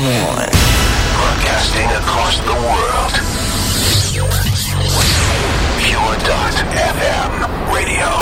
On. Broadcasting across the world. Pure.fm radio.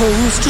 Supposed to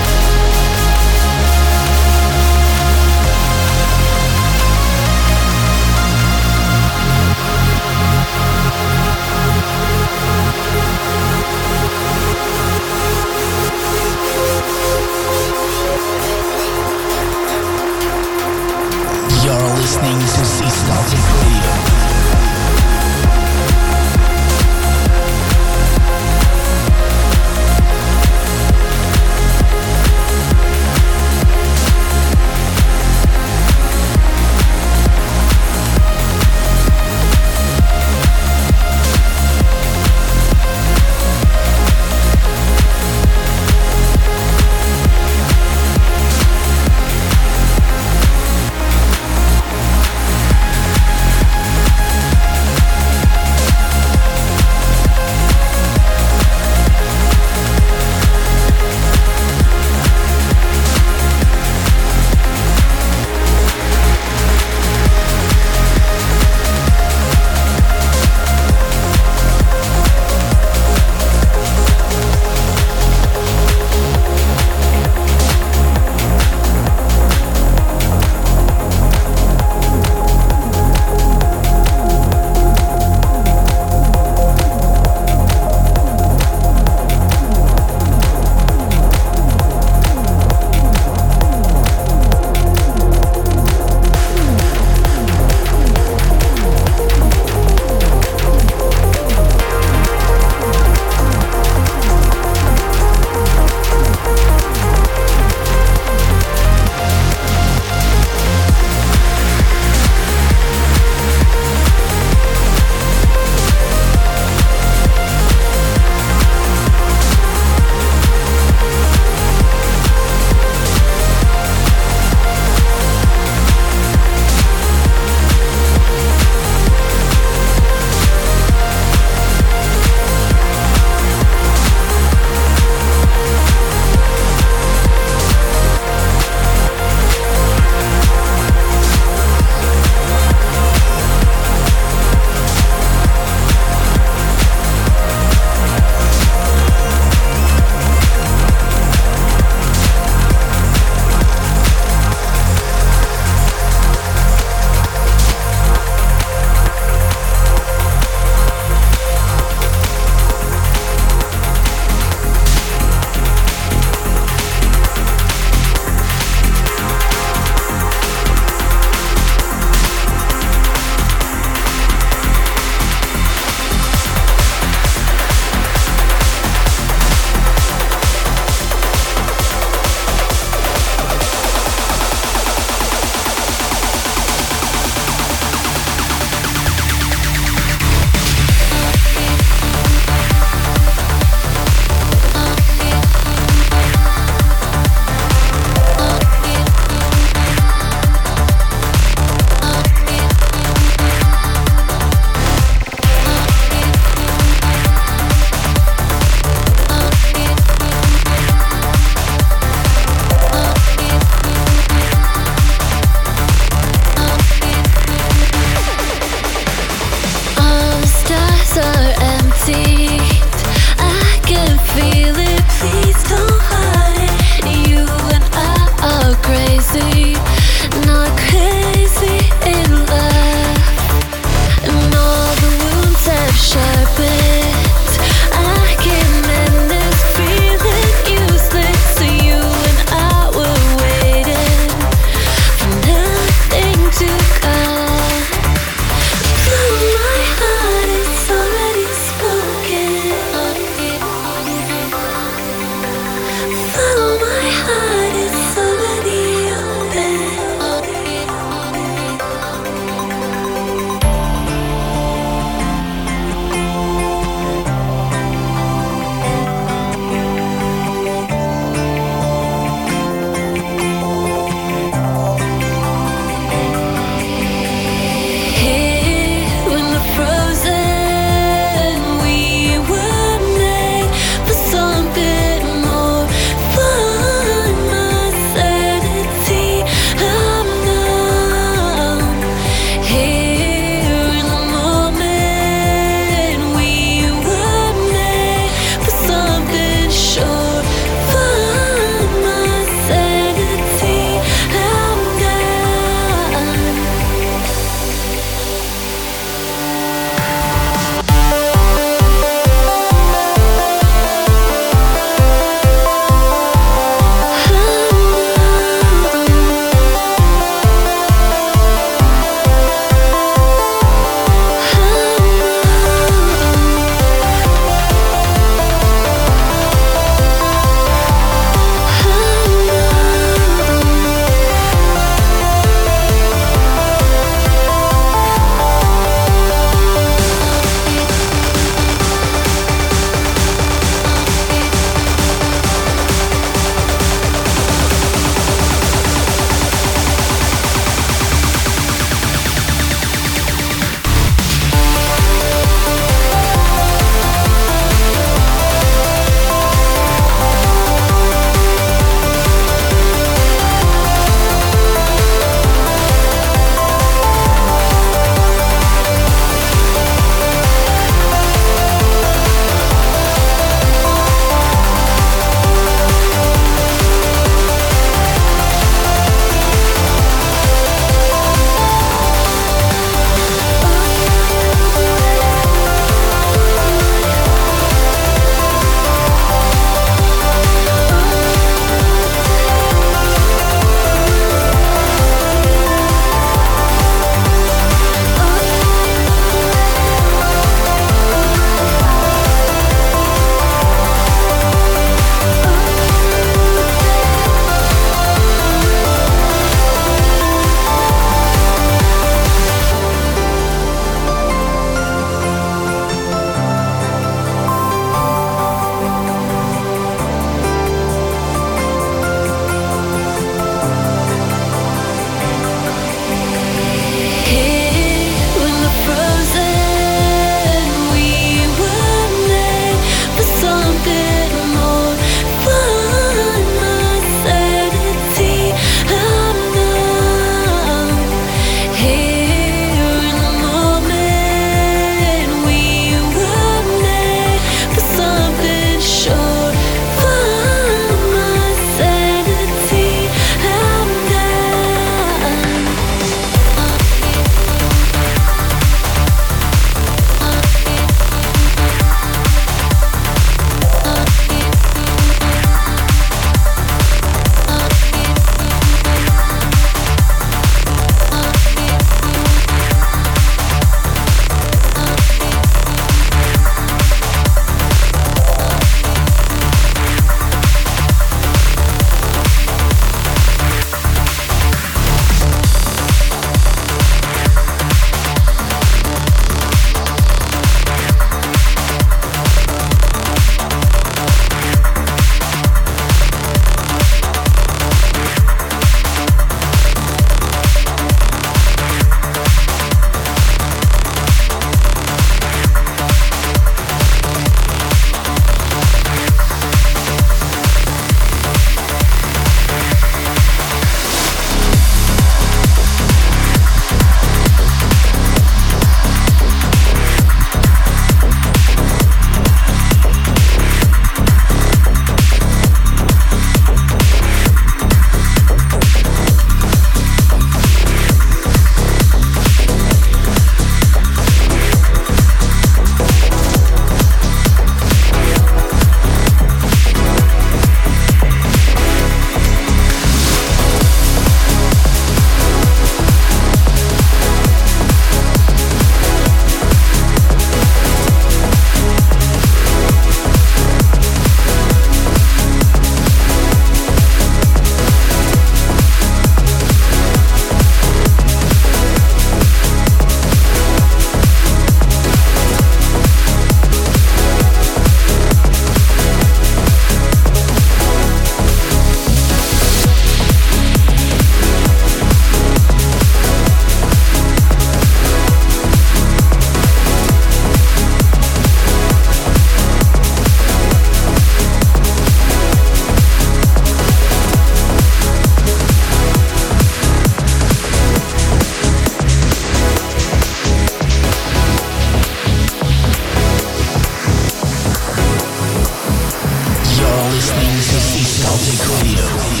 Celtic Radio.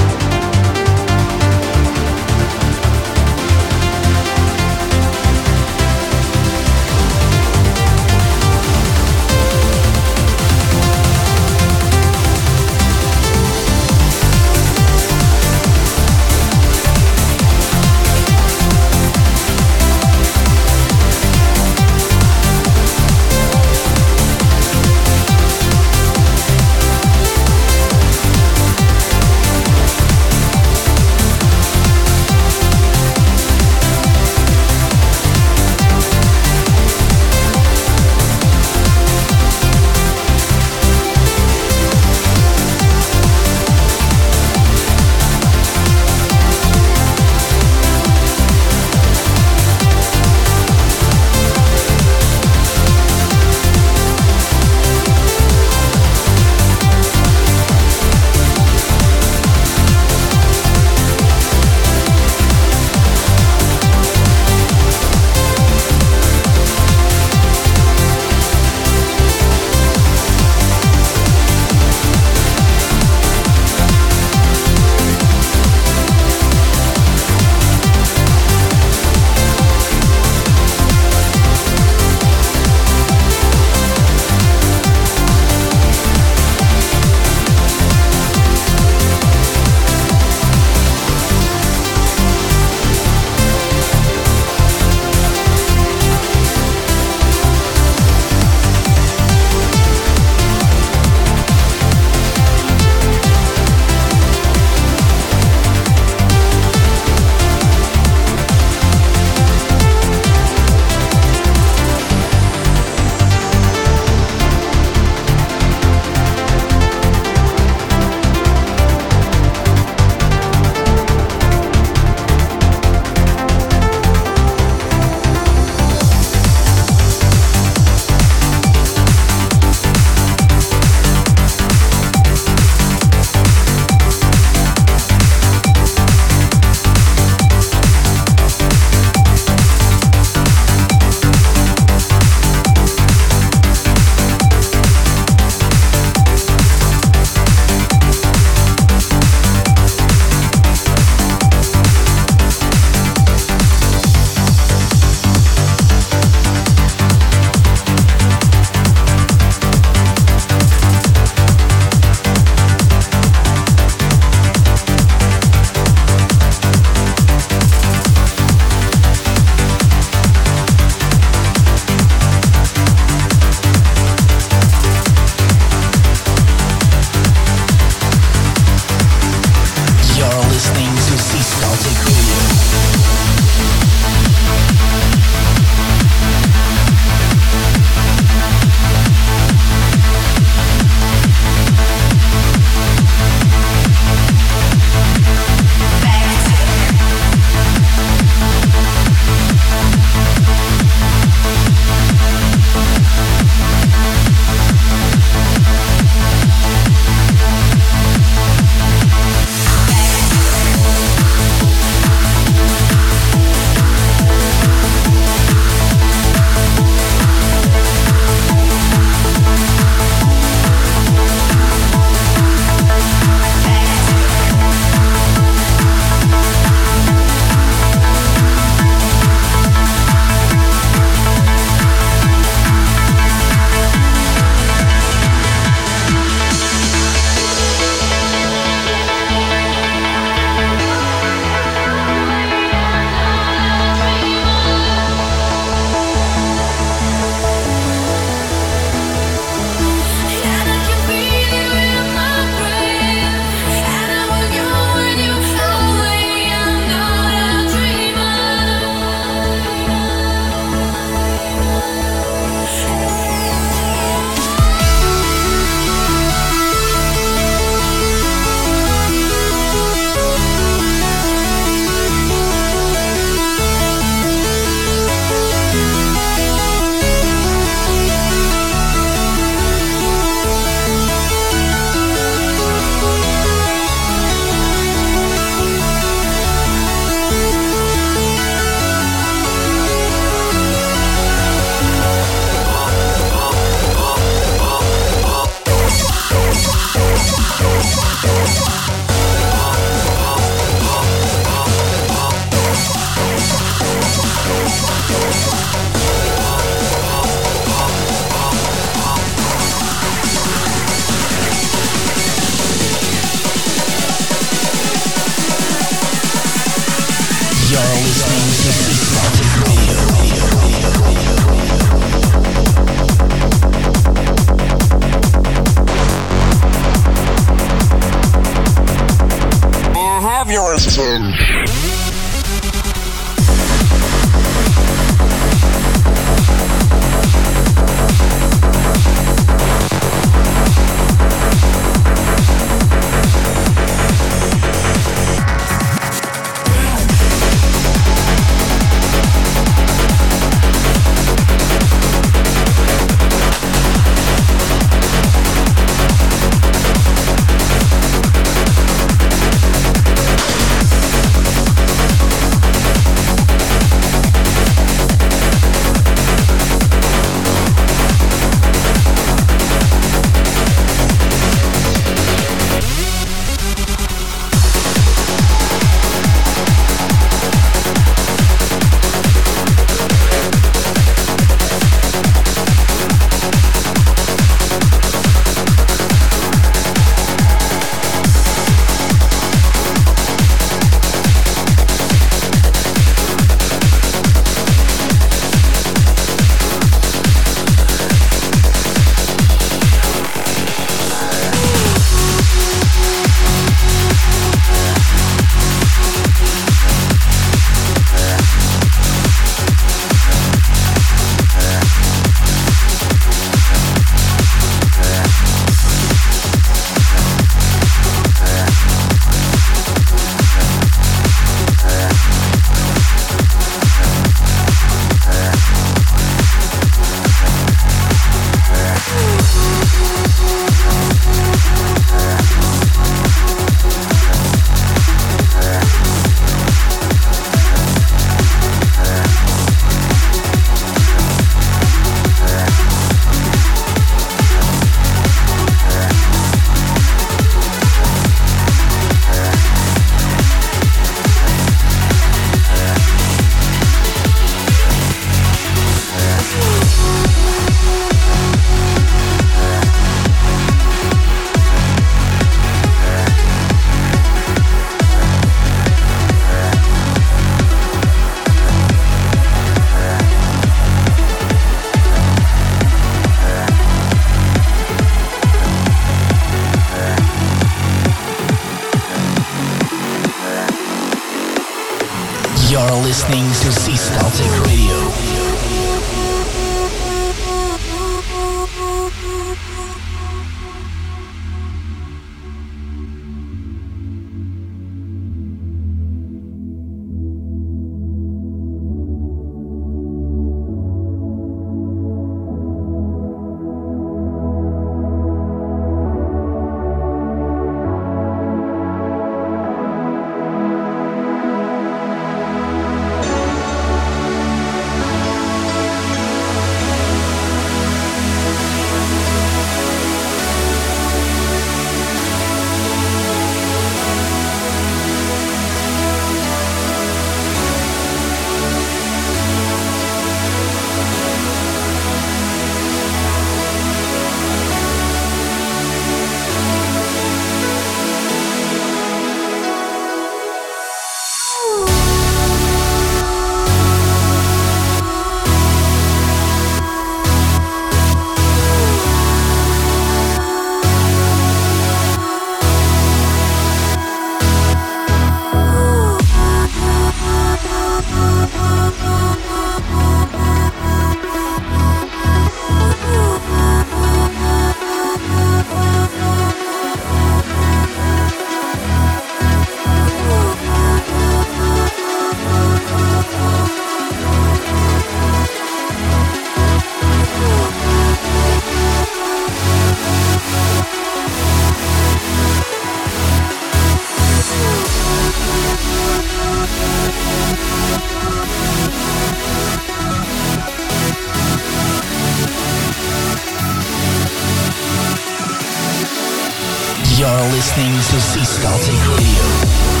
You're listening to Sea Celtic Radio.